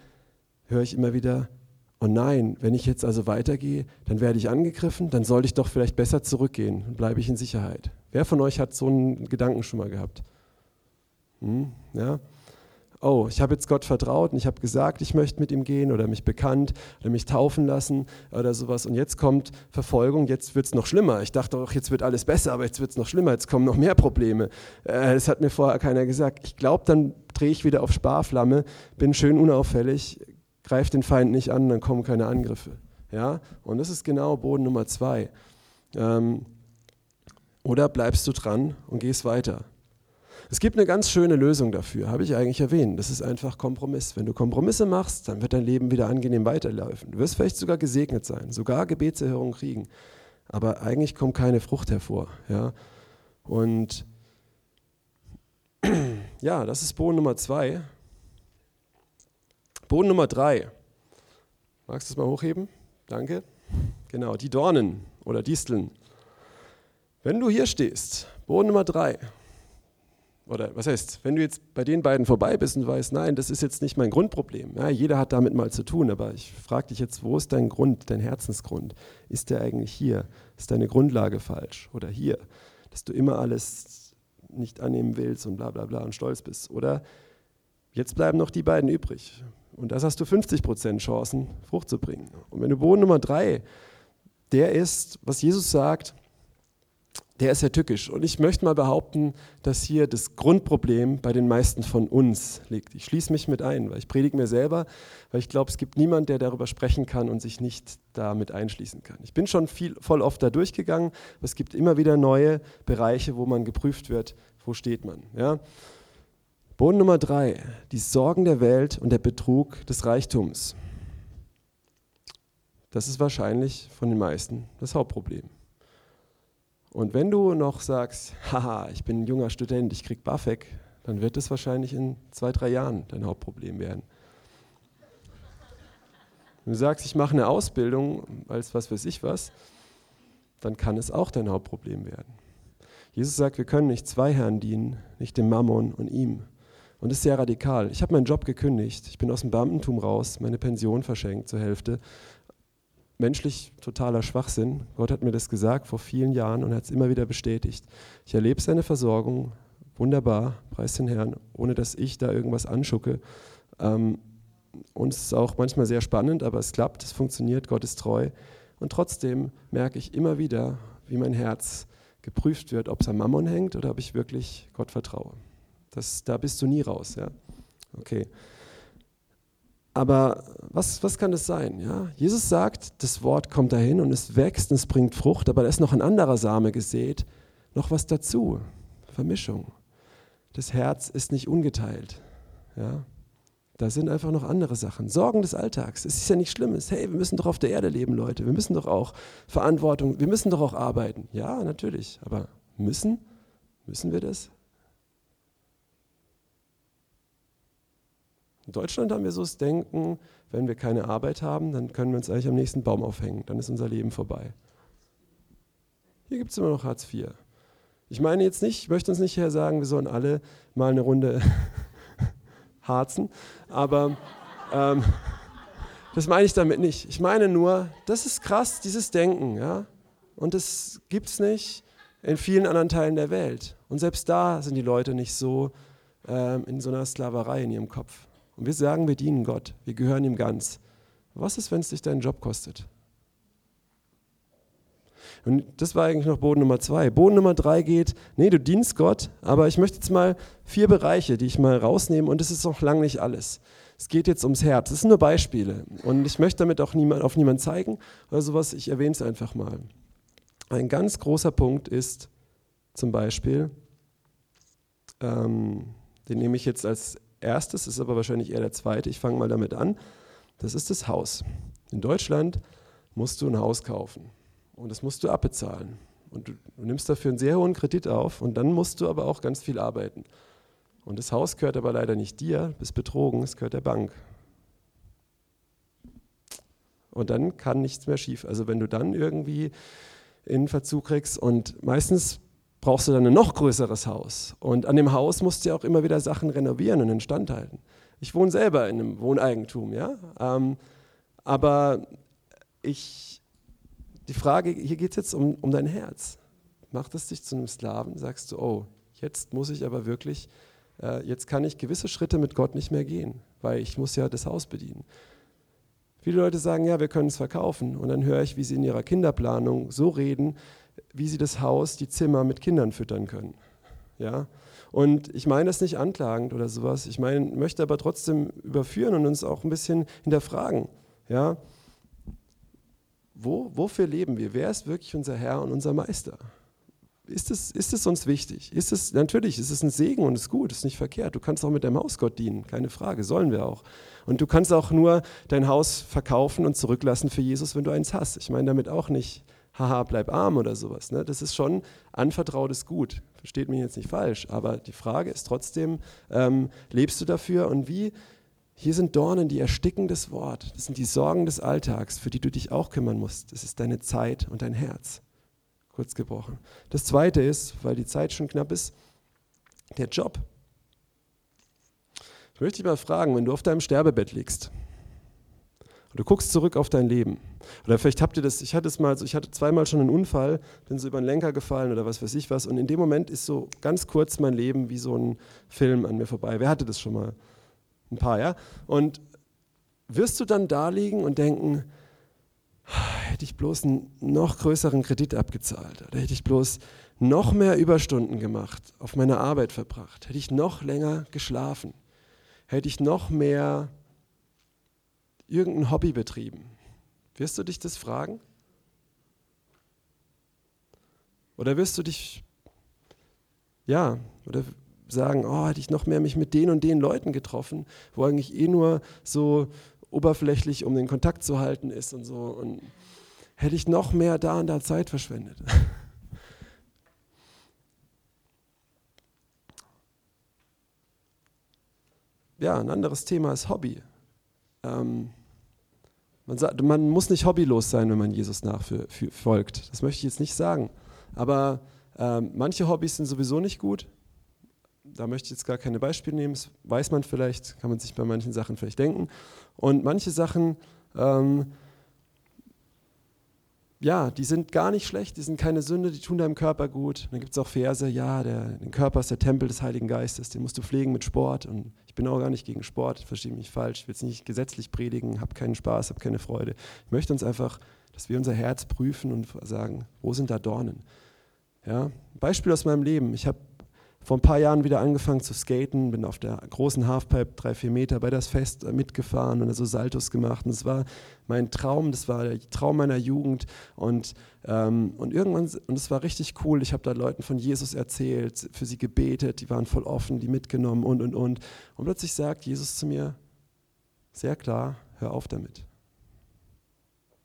höre ich immer wieder, oh nein, wenn ich jetzt also weitergehe, dann werde ich angegriffen, dann sollte ich doch vielleicht besser zurückgehen, dann bleibe ich in Sicherheit. Wer von euch hat so einen Gedanken schon mal gehabt? Hm, ja? Oh, ich habe jetzt Gott vertraut und ich habe gesagt, ich möchte mit ihm gehen oder mich bekannt oder mich taufen lassen oder sowas. Und jetzt kommt Verfolgung, jetzt wird es noch schlimmer. Ich dachte auch, jetzt wird alles besser, aber jetzt wird es noch schlimmer, jetzt kommen noch mehr Probleme. Äh, das hat mir vorher keiner gesagt. Ich glaube, dann drehe ich wieder auf Sparflamme, bin schön unauffällig, greif den Feind nicht an, dann kommen keine Angriffe. Ja? Und das ist genau Boden Nummer zwei. Ähm, oder bleibst du dran und gehst weiter. Es gibt eine ganz schöne Lösung dafür, habe ich eigentlich erwähnt. Das ist einfach Kompromiss. Wenn du Kompromisse machst, dann wird dein Leben wieder angenehm weiterlaufen. Du wirst vielleicht sogar gesegnet sein, sogar Gebetserhörung kriegen. Aber eigentlich kommt keine Frucht hervor. Ja? Und ja, das ist Boden Nummer zwei. Boden Nummer drei. Magst du es mal hochheben? Danke. Genau, die Dornen oder Disteln. Wenn du hier stehst, Boden Nummer drei, oder was heißt, wenn du jetzt bei den beiden vorbei bist und weißt, nein, das ist jetzt nicht mein Grundproblem. Ja, jeder hat damit mal zu tun, aber ich frage dich jetzt, wo ist dein Grund, dein Herzensgrund? Ist der eigentlich hier? Ist deine Grundlage falsch? Oder hier? Dass du immer alles nicht annehmen willst und bla bla bla und stolz bist. Oder jetzt bleiben noch die beiden übrig. Und das hast du 50% Chancen, Frucht zu bringen. Und wenn du Boden Nummer drei, der ist, was Jesus sagt, der ist ja tückisch. Und ich möchte mal behaupten, dass hier das Grundproblem bei den meisten von uns liegt. Ich schließe mich mit ein, weil ich predige mir selber, weil ich glaube, es gibt niemanden, der darüber sprechen kann und sich nicht damit einschließen kann. Ich bin schon viel, voll oft da durchgegangen, aber es gibt immer wieder neue Bereiche, wo man geprüft wird, wo steht man. Ja? Boden Nummer drei, die Sorgen der Welt und der Betrug des Reichtums. Das ist wahrscheinlich von den meisten das Hauptproblem. Und wenn du noch sagst, haha, ich bin ein junger Student, ich krieg BAföG, dann wird das wahrscheinlich in zwei, drei Jahren dein Hauptproblem werden. Wenn du sagst, ich mache eine Ausbildung als was weiß ich was, dann kann es auch dein Hauptproblem werden. Jesus sagt, wir können nicht zwei Herren dienen, nicht dem Mammon und ihm. Und das ist sehr radikal. Ich habe meinen Job gekündigt, ich bin aus dem Beamtentum raus, meine Pension verschenkt zur Hälfte. Menschlich totaler Schwachsinn. Gott hat mir das gesagt vor vielen Jahren und hat es immer wieder bestätigt. Ich erlebe seine Versorgung wunderbar, preis den Herrn, ohne dass ich da irgendwas anschucke. Ähm, und es ist auch manchmal sehr spannend, aber es klappt, es funktioniert, Gott ist treu. Und trotzdem merke ich immer wieder, wie mein Herz geprüft wird, ob es am Mammon hängt oder ob ich wirklich Gott vertraue. Das, da bist du nie raus. Ja? Okay. Aber was, was kann das sein? Ja? Jesus sagt, das Wort kommt dahin und es wächst und es bringt Frucht, aber da ist noch ein anderer Same gesät, noch was dazu. Vermischung. Das Herz ist nicht ungeteilt. Ja? Da sind einfach noch andere Sachen. Sorgen des Alltags. Es ist ja nichts Schlimmes. Hey, wir müssen doch auf der Erde leben, Leute. Wir müssen doch auch Verantwortung, wir müssen doch auch arbeiten. Ja, natürlich. Aber müssen? Müssen wir das? In Deutschland haben wir so das Denken, wenn wir keine Arbeit haben, dann können wir uns eigentlich am nächsten Baum aufhängen. Dann ist unser Leben vorbei. Hier gibt es immer noch Hartz IV. Ich meine jetzt nicht, ich möchte uns nicht hier sagen, wir sollen alle mal eine Runde harzen, aber Ähm, das meine ich damit nicht. Ich meine nur, das ist krass, dieses Denken. Ja? Und das gibt es nicht in vielen anderen Teilen der Welt. Und selbst da sind die Leute nicht so ähm, in so einer Sklaverei in ihrem Kopf. Und wir sagen, wir dienen Gott, wir gehören ihm ganz. Was ist, wenn es dich deinen Job kostet? Und das war eigentlich noch Boden Nummer zwei. Boden Nummer drei geht, nee, du dienst Gott, aber ich möchte jetzt mal vier Bereiche, die ich mal rausnehme und das ist noch lang nicht alles. Es geht jetzt ums Herz. Das sind nur Beispiele und ich möchte damit auch niemand, auf niemanden zeigen oder sowas. Ich erwähne es einfach mal. Ein ganz großer Punkt ist zum Beispiel, ähm, den nehme ich jetzt als erstes, ist aber wahrscheinlich eher der zweite. Ich fange mal damit an. Das ist das Haus. In Deutschland musst du ein Haus kaufen und das musst du abbezahlen. Und du, du nimmst dafür einen sehr hohen Kredit auf und dann musst du aber auch ganz viel arbeiten. Und das Haus gehört aber leider nicht dir, bist betrogen, es gehört der Bank. Und dann kann nichts mehr schief. Also wenn du dann irgendwie in Verzug kriegst und meistens brauchst du dann ein noch größeres Haus. Und an dem Haus musst du ja auch immer wieder Sachen renovieren und instand halten. Ich wohne selber in einem Wohneigentum, ja. Ähm, aber ich, die Frage, hier geht es jetzt um, um dein Herz. Macht es dich zu einem Sklaven? Sagst du, oh, jetzt muss ich aber wirklich, äh, jetzt kann ich gewisse Schritte mit Gott nicht mehr gehen, weil ich muss ja das Haus bedienen. Viele Leute sagen, ja, wir können es verkaufen. Und dann höre ich, wie sie in ihrer Kinderplanung so reden, wie sie das Haus, die Zimmer mit Kindern füttern können. Ja? Und ich meine das nicht anklagend oder sowas. Ich meine, möchte aber trotzdem überführen und uns auch ein bisschen hinterfragen. Ja? Wo, wofür leben wir? Wer ist wirklich unser Herr und unser Meister? Ist es, ist es uns wichtig? Ist es, natürlich ist es ein Segen und ist gut, ist nicht verkehrt. Du kannst auch mit deinem Haus Gott dienen, keine Frage, sollen wir auch. Und du kannst auch nur dein Haus verkaufen und zurücklassen für Jesus, wenn du eins hast. Ich meine damit auch nicht, haha, bleib arm oder sowas. Ne? Das ist schon anvertrautes Gut. Versteht mich jetzt nicht falsch, aber die Frage ist trotzdem, ähm, lebst du dafür und wie? Hier sind Dornen, die ersticken das Wort. Das sind die Sorgen des Alltags, für die du dich auch kümmern musst. Das ist deine Zeit und dein Herz. Kurz gebrochen. Das zweite ist, weil die Zeit schon knapp ist, der Job. Ich möchte dich mal fragen, wenn du auf deinem Sterbebett liegst, und du guckst zurück auf dein Leben. Oder vielleicht habt ihr das, ich hatte es mal, ich hatte zweimal schon einen Unfall, bin so über den Lenker gefallen oder was weiß ich was. Und in dem Moment ist so ganz kurz mein Leben wie so ein Film an mir vorbei. Wer hatte das schon mal? Ein paar, ja? Und wirst du dann da liegen und denken, hätte ich bloß einen noch größeren Kredit abgezahlt oder hätte ich bloß noch mehr Überstunden gemacht, auf meiner Arbeit verbracht, hätte ich noch länger geschlafen, hätte ich noch mehr irgendein Hobby betrieben? Wirst du dich das fragen? Oder wirst du dich, ja, oder sagen, oh, hätte ich noch mehr mich mit den und den Leuten getroffen, wo eigentlich eh nur so oberflächlich, um den Kontakt zu halten ist und so. Und hätte ich noch mehr da und da Zeit verschwendet. Ja, ein anderes Thema ist Hobby. Ähm, man, sagt, man muss nicht hobbylos sein, wenn man Jesus nachfolgt. Das möchte ich jetzt nicht sagen. Aber ähm, manche Hobbys sind sowieso nicht gut. Da möchte ich jetzt gar keine Beispiele nehmen. Das weiß man vielleicht, kann man sich bei manchen Sachen vielleicht denken. Und manche Sachen, ähm, ja, die sind gar nicht schlecht, die sind keine Sünde, die tun deinem Körper gut. Und dann gibt es auch Verse, ja, der, Körper ist der Tempel des Heiligen Geistes, den musst du pflegen mit Sport. Und ich bin auch gar nicht gegen Sport, verstehe mich falsch, ich will es nicht gesetzlich predigen, habe keinen Spaß, habe keine Freude. Ich möchte uns einfach, dass wir unser Herz prüfen und sagen, wo sind da Dornen? Ja, Beispiel aus meinem Leben. Ich habe vor ein paar Jahren wieder angefangen zu skaten, bin auf der großen Halfpipe drei, vier Meter bei das Fest äh, mitgefahren und so Saltos gemacht. Und es war mein Traum, das war der Traum meiner Jugend. Und, ähm, und irgendwann, und es war richtig cool. Ich habe da Leuten von Jesus erzählt, für sie gebetet, die waren voll offen, die mitgenommen und, und, und. Und plötzlich sagt Jesus zu mir, sehr klar, hör auf damit.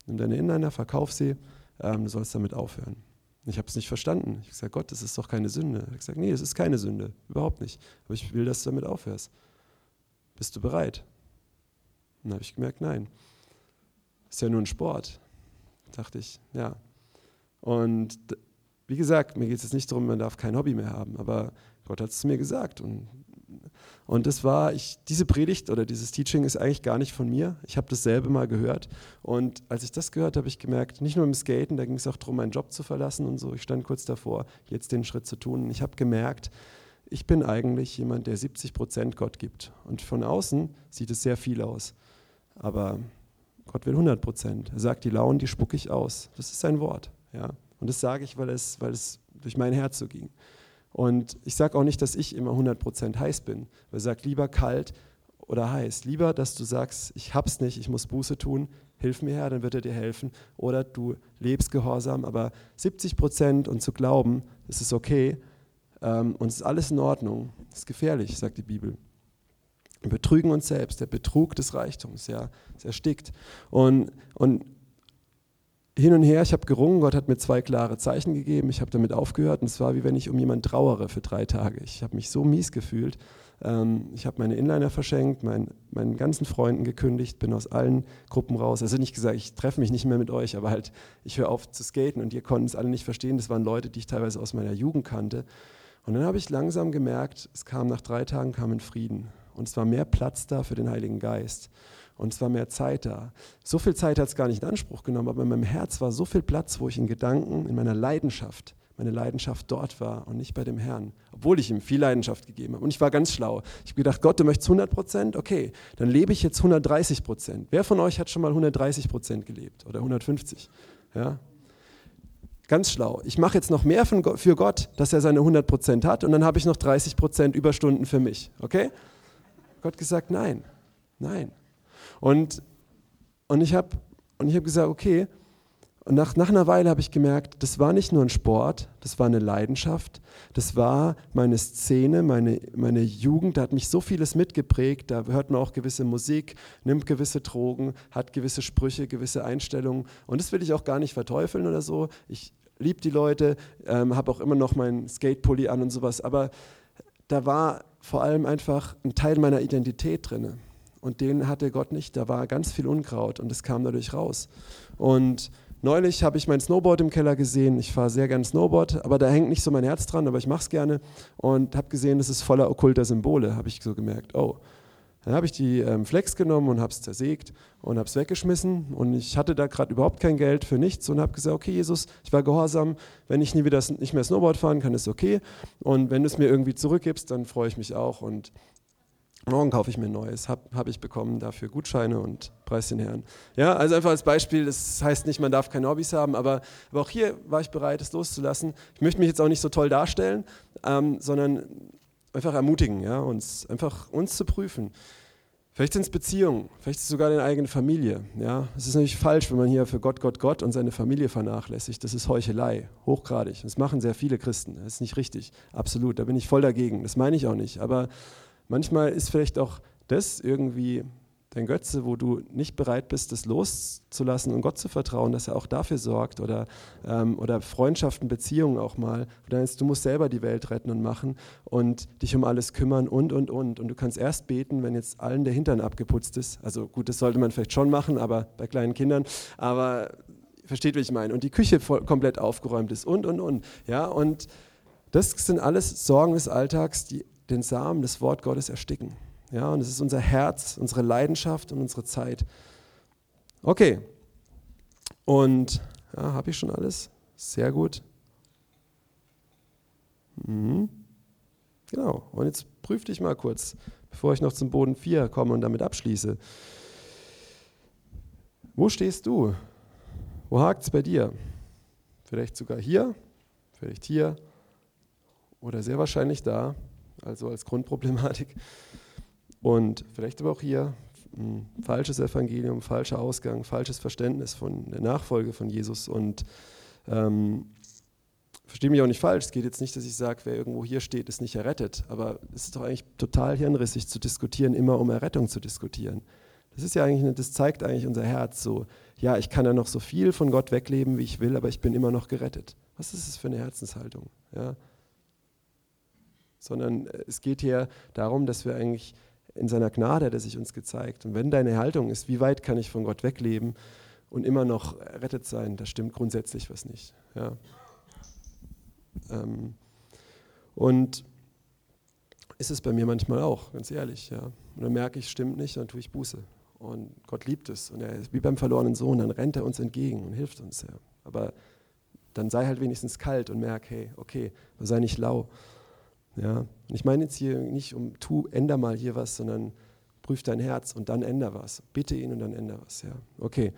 Nimm deine Inliner, verkauf sie, ähm, du sollst damit aufhören. Ich habe es nicht verstanden. Ich habe gesagt, Gott, das ist doch keine Sünde. Ich habe gesagt, nee, es ist keine Sünde, überhaupt nicht. Aber ich will, dass du damit aufhörst. Bist du bereit? Und dann habe ich gemerkt, nein. Ist ja nur ein Sport. Dachte ich, ja. Und wie gesagt, mir geht es jetzt nicht darum, man darf kein Hobby mehr haben, aber Gott hat es mir gesagt. Und, Und das war, ich, diese Predigt oder dieses Teaching ist eigentlich gar nicht von mir. Ich habe dasselbe mal gehört. Und als ich das gehört habe, ich gemerkt, nicht nur im Skaten, da ging es auch darum, meinen Job zu verlassen und so. Ich stand kurz davor, jetzt den Schritt zu tun. Und ich habe gemerkt, ich bin eigentlich jemand, der 70 Prozent Gott gibt. Und von außen sieht es sehr viel aus. Aber Gott will 100 Prozent. Er sagt, die Launen, die spucke ich aus. Das ist sein Wort. Ja? Und das sage ich, weil es, weil es durch mein Herz so ging. Und ich sage auch nicht, dass ich immer 100% heiß bin. Er sagt lieber kalt oder heiß. Lieber, dass du sagst, ich hab's nicht, ich muss Buße tun, hilf mir Herr, dann wird er dir helfen. Oder du lebst gehorsam, aber 70% und zu glauben, es ist okay ähm, und es ist alles in Ordnung, ist gefährlich, sagt die Bibel. Wir betrügen uns selbst, der Betrug des Reichtums, ja, es erstickt. Und, und hin und her, ich habe gerungen, Gott hat mir zwei klare Zeichen gegeben, ich habe damit aufgehört und es war wie wenn ich um jemanden trauere für drei Tage. Ich habe mich so mies gefühlt. Ähm, ich habe meine Inliner verschenkt, mein, meinen ganzen Freunden gekündigt, bin aus allen Gruppen raus. Also nicht gesagt, ich treffe mich nicht mehr mit euch, aber halt, ich höre auf zu skaten und ihr konnten es alle nicht verstehen. Das waren Leute, die ich teilweise aus meiner Jugend kannte. Und dann habe ich langsam gemerkt, es kam nach drei Tagen kam ein Frieden und es war mehr Platz da für den Heiligen Geist. Und es war mehr Zeit da. So viel Zeit hat es gar nicht in Anspruch genommen, aber in meinem Herz war so viel Platz, wo ich in Gedanken, in meiner Leidenschaft, meine Leidenschaft dort war und nicht bei dem Herrn. Obwohl ich ihm viel Leidenschaft gegeben habe. Und ich war ganz schlau. Ich habe gedacht, Gott, du möchtest 100 Prozent? Okay, dann lebe ich jetzt 130 Prozent. Wer von euch hat schon mal 130 Prozent gelebt oder 150? Ja? Ganz schlau. Ich mache jetzt noch mehr für Gott, dass er seine 100 Prozent hat und dann habe ich noch 30 Prozent Überstunden für mich. Okay? Gott gesagt, nein, nein. Und, und ich habe hab gesagt, okay, und nach, nach einer Weile habe ich gemerkt, das war nicht nur ein Sport, das war eine Leidenschaft, das war meine Szene, meine, meine Jugend, da hat mich so vieles mitgeprägt, da hört man auch gewisse Musik, nimmt gewisse Drogen, hat gewisse Sprüche, gewisse Einstellungen und das will ich auch gar nicht verteufeln oder so. Ich liebe die Leute, ähm, habe auch immer noch meinen Skatepulli an und sowas, aber da war vor allem einfach ein Teil meiner Identität drin. Und den hatte Gott nicht. Da war ganz viel Unkraut und es kam dadurch raus. Und neulich habe ich mein Snowboard im Keller gesehen. Ich fahre sehr gern Snowboard, aber da hängt nicht so mein Herz dran, aber ich mache es gerne. Und habe gesehen, das ist voller okkulter Symbole, habe ich so gemerkt. Oh, dann habe ich die ähm, Flex genommen und habe es zersägt und habe es weggeschmissen. Und ich hatte da gerade überhaupt kein Geld für nichts und habe gesagt, okay Jesus, ich war gehorsam. Wenn ich nie wieder nicht mehr Snowboard fahren kann, ist okay. Und wenn du es mir irgendwie zurückgibst, dann freue ich mich auch. Und Morgen kaufe ich mir ein neues, habe hab ich bekommen dafür Gutscheine und preis den Herrn. Ja, also einfach als Beispiel, das heißt nicht, man darf keine Hobbys haben, aber, aber auch hier war ich bereit, es loszulassen. Ich möchte mich jetzt auch nicht so toll darstellen, ähm, sondern einfach ermutigen, ja, uns einfach uns zu prüfen. Vielleicht sind es Beziehungen, vielleicht ist es sogar deine eigene Familie. Ja? Es ist natürlich falsch, wenn man hier für Gott, Gott, Gott und seine Familie vernachlässigt. Das ist Heuchelei, hochgradig. Das machen sehr viele Christen. Das ist nicht richtig, absolut. Da bin ich voll dagegen. Das meine ich auch nicht. Aber manchmal ist vielleicht auch das irgendwie dein Götze, wo du nicht bereit bist, das loszulassen und Gott zu vertrauen, dass er auch dafür sorgt oder, ähm, oder Freundschaften, Beziehungen auch mal. Oder du musst selber die Welt retten und machen und dich um alles kümmern und, und, und. Und du kannst erst beten, wenn jetzt allen der Hintern abgeputzt ist. Also gut, das sollte man vielleicht schon machen, aber bei kleinen Kindern. Aber versteht, wie ich meine. Und die Küche voll, komplett aufgeräumt ist und, und, und. Ja, und das sind alles Sorgen des Alltags, die den Samen des Wort Gottes ersticken. Ja, und es ist unser Herz, unsere Leidenschaft und unsere Zeit. Okay. Und ja, habe ich schon alles? Sehr gut. Mhm. Genau. Und jetzt prüf dich mal kurz, bevor ich noch zum Boden 4 komme und damit abschließe. Wo stehst du? Wo hakt es bei dir? Vielleicht sogar hier, vielleicht hier oder sehr wahrscheinlich da, also als Grundproblematik. Und vielleicht aber auch hier ein falsches Evangelium, falscher Ausgang, falsches Verständnis von der Nachfolge von Jesus. Und ähm, verstehe mich auch nicht falsch, es geht jetzt nicht, dass ich sage, wer irgendwo hier steht, ist nicht errettet. Aber es ist doch eigentlich total hirnrissig zu diskutieren, immer um Errettung zu diskutieren. Das ist ja eigentlich, das zeigt eigentlich unser Herz so, ja, ich kann ja noch so viel von Gott wegleben, wie ich will, aber ich bin immer noch gerettet. Was ist das für eine Herzenshaltung? Ja? Sondern äh, es geht hier darum, dass wir eigentlich in seiner Gnade hat er sich uns gezeigt. Und wenn deine Haltung ist, wie weit kann ich von Gott wegleben und immer noch errettet sein, da stimmt grundsätzlich was nicht. Ja. Ähm, und ist es bei mir manchmal auch, ganz ehrlich. Ja. Und dann merke ich, stimmt nicht, dann tue ich Buße. Und Gott liebt es. Und er ist wie beim verlorenen Sohn, dann rennt er uns entgegen und hilft uns. Ja. Aber dann sei halt wenigstens kalt und merk, hey, okay, sei nicht lau. Ja. Ich meine jetzt hier nicht um, tu, änder mal hier was, sondern prüf dein Herz und dann änder was. Bitte ihn und dann änder was. Ja. Okay.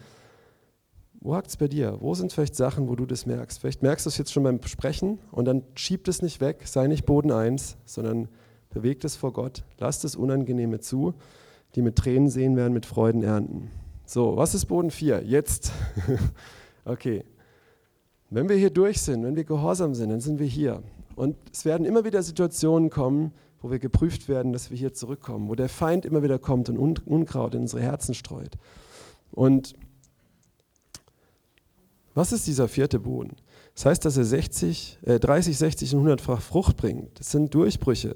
Wo hakt es bei dir? Wo sind vielleicht Sachen, wo du das merkst? Vielleicht merkst du es jetzt schon beim Sprechen und dann schieb es nicht weg, sei nicht Boden eins, sondern bewegt es vor Gott, lass das Unangenehme zu, die mit Tränen sehen werden, mit Freuden ernten. So, was ist Boden 4? Jetzt. okay. Wenn wir hier durch sind, wenn wir gehorsam sind, dann sind wir hier. Und es werden immer wieder Situationen kommen, wo wir geprüft werden, dass wir hier zurückkommen, wo der Feind immer wieder kommt und Unkraut in unsere Herzen streut. Und was ist dieser vierte Boden? Das heißt, dass er 60, äh 30, 60 und 100-fach Frucht bringt. Das sind Durchbrüche.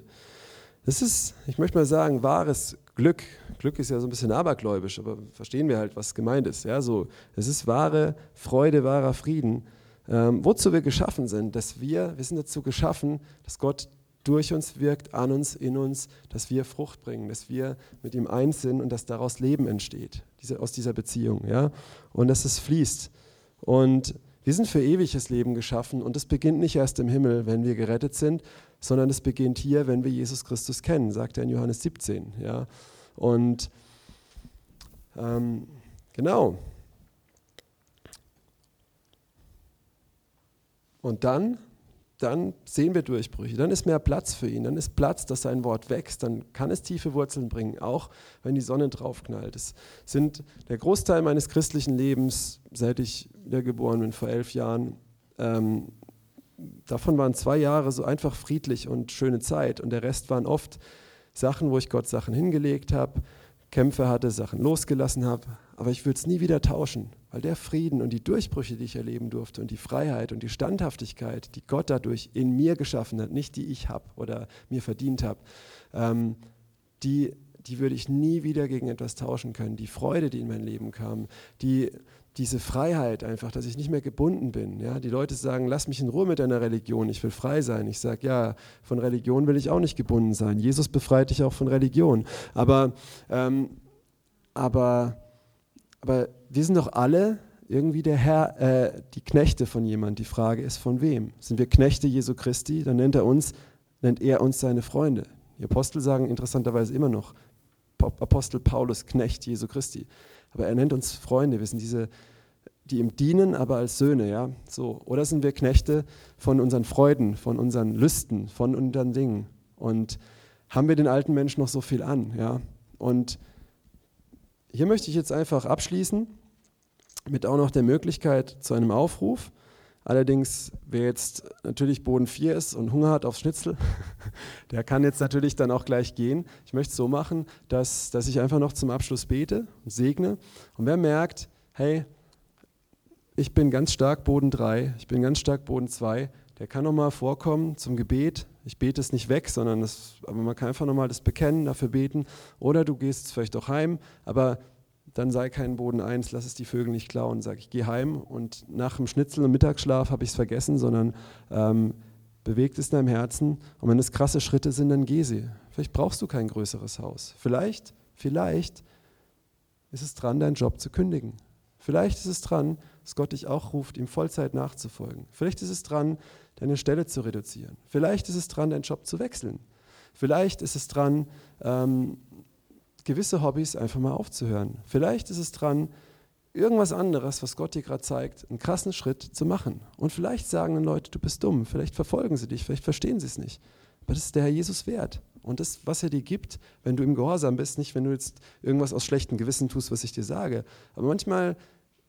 Das ist, ich möchte mal sagen, wahres Glück. Glück ist ja so ein bisschen abergläubisch, aber verstehen wir halt, was gemeint ist. Ja, so, es ist wahre Freude, wahrer Frieden. Ähm, wozu wir geschaffen sind, dass wir, wir sind dazu geschaffen, dass Gott durch uns wirkt, an uns, in uns, dass wir Frucht bringen, dass wir mit ihm eins sind und dass daraus Leben entsteht, diese, aus dieser Beziehung. Ja? Und dass es fließt. Und wir sind für ewiges Leben geschaffen und es beginnt nicht erst im Himmel, wenn wir gerettet sind, sondern es beginnt hier, wenn wir Jesus Christus kennen, sagt er in Johannes 17. Ja? Und ähm, genau. Und dann dann sehen wir Durchbrüche, dann ist mehr Platz für ihn, dann ist Platz, dass sein Wort wächst, dann kann es tiefe Wurzeln bringen, auch wenn die Sonne draufknallt. Es sind der Großteil meines christlichen Lebens, seit ich wiedergeboren bin, vor elf Jahren, ähm, davon waren zwei Jahre so einfach friedlich und schöne Zeit. Und der Rest waren oft Sachen, wo ich Gott Sachen hingelegt habe, Kämpfe hatte, Sachen losgelassen habe, aber ich würde es nie wieder tauschen, weil der Frieden und die Durchbrüche, die ich erleben durfte und die Freiheit und die Standhaftigkeit, die Gott dadurch in mir geschaffen hat, nicht die ich habe oder mir verdient habe, ähm, die, die würde ich nie wieder gegen etwas tauschen können. Die Freude, die in mein Leben kam, die, diese Freiheit einfach, dass ich nicht mehr gebunden bin. Ja? Die Leute sagen, lass mich in Ruhe mit deiner Religion, ich will frei sein. Ich sage, ja, von Religion will ich auch nicht gebunden sein. Jesus befreit dich auch von Religion. Aber, ähm, aber, aber wir sind doch alle irgendwie der Herr, äh, die Knechte von jemand. Die Frage ist, von wem? Sind wir Knechte Jesu Christi? Dann nennt er uns, nennt er uns seine Freunde. Die Apostel sagen interessanterweise immer noch, Apostel Paulus, Knecht Jesu Christi. Aber er nennt uns Freunde. Wir sind diese, die ihm dienen, aber als Söhne. Ja? So. Oder sind wir Knechte von unseren Freuden, von unseren Lüsten, von unseren Dingen? Und haben wir den alten Menschen noch so viel an? Ja? Und hier möchte ich jetzt einfach abschließen mit auch noch der Möglichkeit zu einem Aufruf. Allerdings, wer jetzt natürlich Boden 4 ist und Hunger hat aufs Schnitzel, der kann jetzt natürlich dann auch gleich gehen. Ich möchte es so machen, dass, dass ich einfach noch zum Abschluss bete und segne. Und wer merkt, hey, ich bin ganz stark Boden 3, ich bin ganz stark Boden 2, der kann nochmal vorkommen zum Gebet. Ich bete es nicht weg, sondern das, aber man kann einfach nochmal das bekennen, dafür beten. Oder du gehst vielleicht auch heim, aber dann sei kein Boden eins, lass es die Vögel nicht klauen. Sag ich, geh heim und nach dem Schnitzel und Mittagsschlaf habe ich es vergessen, sondern ähm, bewegt es in deinem Herzen. Und wenn es krasse Schritte sind, dann geh sie. Vielleicht brauchst du kein größeres Haus. Vielleicht, vielleicht ist es dran, deinen Job zu kündigen. Vielleicht ist es dran, dass Gott dich auch ruft, ihm Vollzeit nachzufolgen. Vielleicht ist es dran, deine Stelle zu reduzieren. Vielleicht ist es dran, deinen Job zu wechseln. Vielleicht ist es dran, ähm, gewisse Hobbys einfach mal aufzuhören. Vielleicht ist es dran, irgendwas anderes, was Gott dir gerade zeigt, einen krassen Schritt zu machen. Und vielleicht sagen dann Leute, du bist dumm, vielleicht verfolgen sie dich, vielleicht verstehen sie es nicht. Aber das ist der Herr Jesus wert. Und das, was er dir gibt, wenn du im Gehorsam bist, nicht wenn du jetzt irgendwas aus schlechtem Gewissen tust, was ich dir sage. Aber manchmal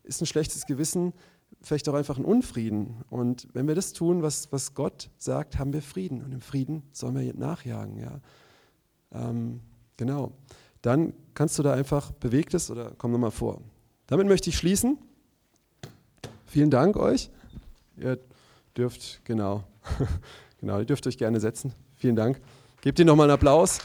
ist ein schlechtes Gewissen vielleicht auch einfach ein Unfrieden. Und wenn wir das tun, was, was Gott sagt, haben wir Frieden. Und im Frieden sollen wir nachjagen. Ja? Ähm, genau dann kannst du da einfach bewegtes oder komm nochmal vor. Damit möchte ich schließen. Vielen Dank euch. Ihr dürft, genau, genau, ihr dürft euch gerne setzen. Vielen Dank. Gebt ihr nochmal einen Applaus.